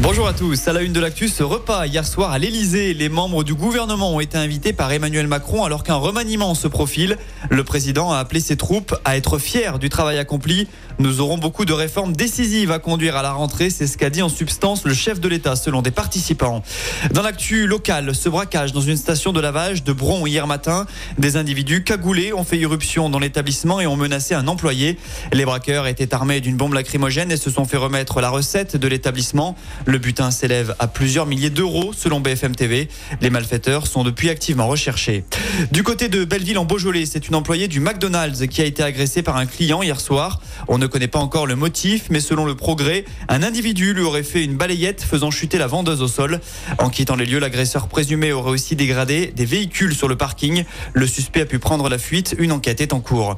Bonjour à tous. À la une de l'actu, ce repas hier soir à l'Elysée. Les membres du gouvernement ont été invités par Emmanuel Macron alors qu'un remaniement se profile. Le président a appelé ses troupes à être fiers du travail accompli. Nous aurons beaucoup de réformes décisives à conduire à la rentrée. C'est ce qu'a dit en substance le chef de l'État selon des participants. Dans l'actu locale, ce braquage dans une station de lavage de Bron hier matin. Des individus cagoulés ont fait irruption dans l'établissement et ont menacé un employé. Les braqueurs étaient armés d'une bombe lacrymogène et se sont fait remettre la recette de l'établissement. Le butin s'élève à plusieurs milliers d'euros selon BFM TV. Les malfaiteurs sont depuis activement recherchés. Du côté de Belleville en Beaujolais, c'est une employée du McDonald's qui a été agressée par un client hier soir. On ne connaît pas encore le motif, mais selon le progrès, un individu lui aurait fait une balayette faisant chuter la vendeuse au sol. En quittant les lieux, l'agresseur présumé aurait aussi dégradé des véhicules sur le parking. Le suspect a pu prendre la fuite. Une enquête est en cours.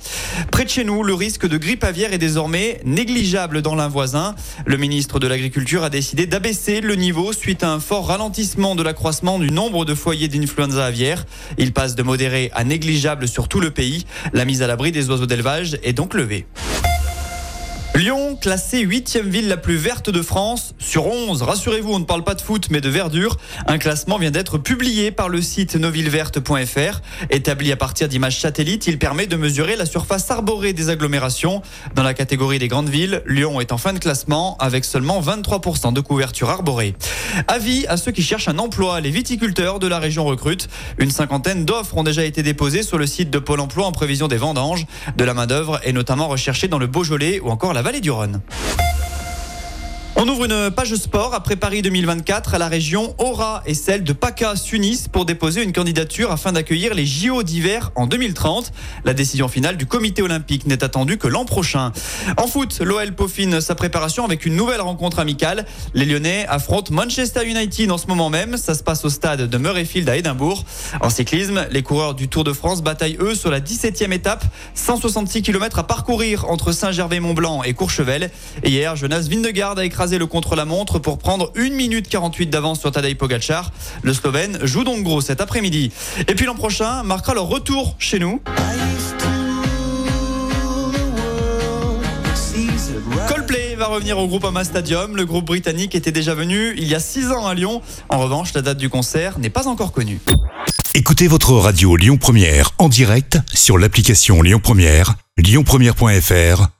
Près de chez nous, le risque de grippe aviaire est désormais négligeable dans l'un voisin. Le ministre de l'Agriculture a décidé d'abaisser le niveau suite à un fort ralentissement de l'accroissement du nombre de foyers d'influenza aviaire. Il passe de modéré à négligeable sur tout le pays. La mise à l'abri des oiseaux d'élevage est donc levée. Lyon, classée 8e ville la plus verte de France sur 11. Rassurez-vous, on ne parle pas de foot mais de verdure. Un classement vient d'être publié par le site novilleverte.fr. Établi à partir d'images satellites, il permet de mesurer la surface arborée des agglomérations. Dans la catégorie des grandes villes, Lyon est en fin de classement avec seulement 23% de couverture arborée. Avis à ceux qui cherchent un emploi, les viticulteurs de la région recrutent. Une cinquantaine d'offres ont déjà été déposées sur le site de Pôle emploi en prévision des vendanges. De la main-d'œuvre est notamment recherchée dans le Beaujolais ou encore la vallée du Rhône. On ouvre une page sport après Paris 2024. La région Aura et celle de PACA s'unissent pour déposer une candidature afin d'accueillir les JO d'hiver en 2030. La décision finale du comité olympique n'est attendue que l'an prochain. En foot, l'OL peaufine sa préparation avec une nouvelle rencontre amicale. Les Lyonnais affrontent Manchester United en ce moment même. Ça se passe au stade de Murrayfield à Édimbourg. En cyclisme, les coureurs du Tour de France bataillent eux sur la 17e étape. 166 km à parcourir entre Saint-Gervais-Mont-Blanc et Courchevel. Hier, Jonas Vindegaard a écrasé le contre-la-montre pour prendre 1 minute 48 d'avance sur Tadej Pogacar. Le Slovène joue donc gros cet après-midi. Et puis l'an prochain marquera leur retour chez nous. Coldplay va revenir au groupe Ama Stadium. Le groupe britannique était déjà venu il y a 6 ans à Lyon. En revanche, la date du concert n'est pas encore connue. Écoutez votre radio Lyon Première en direct sur l'application Lyon Première, lyonpremière.fr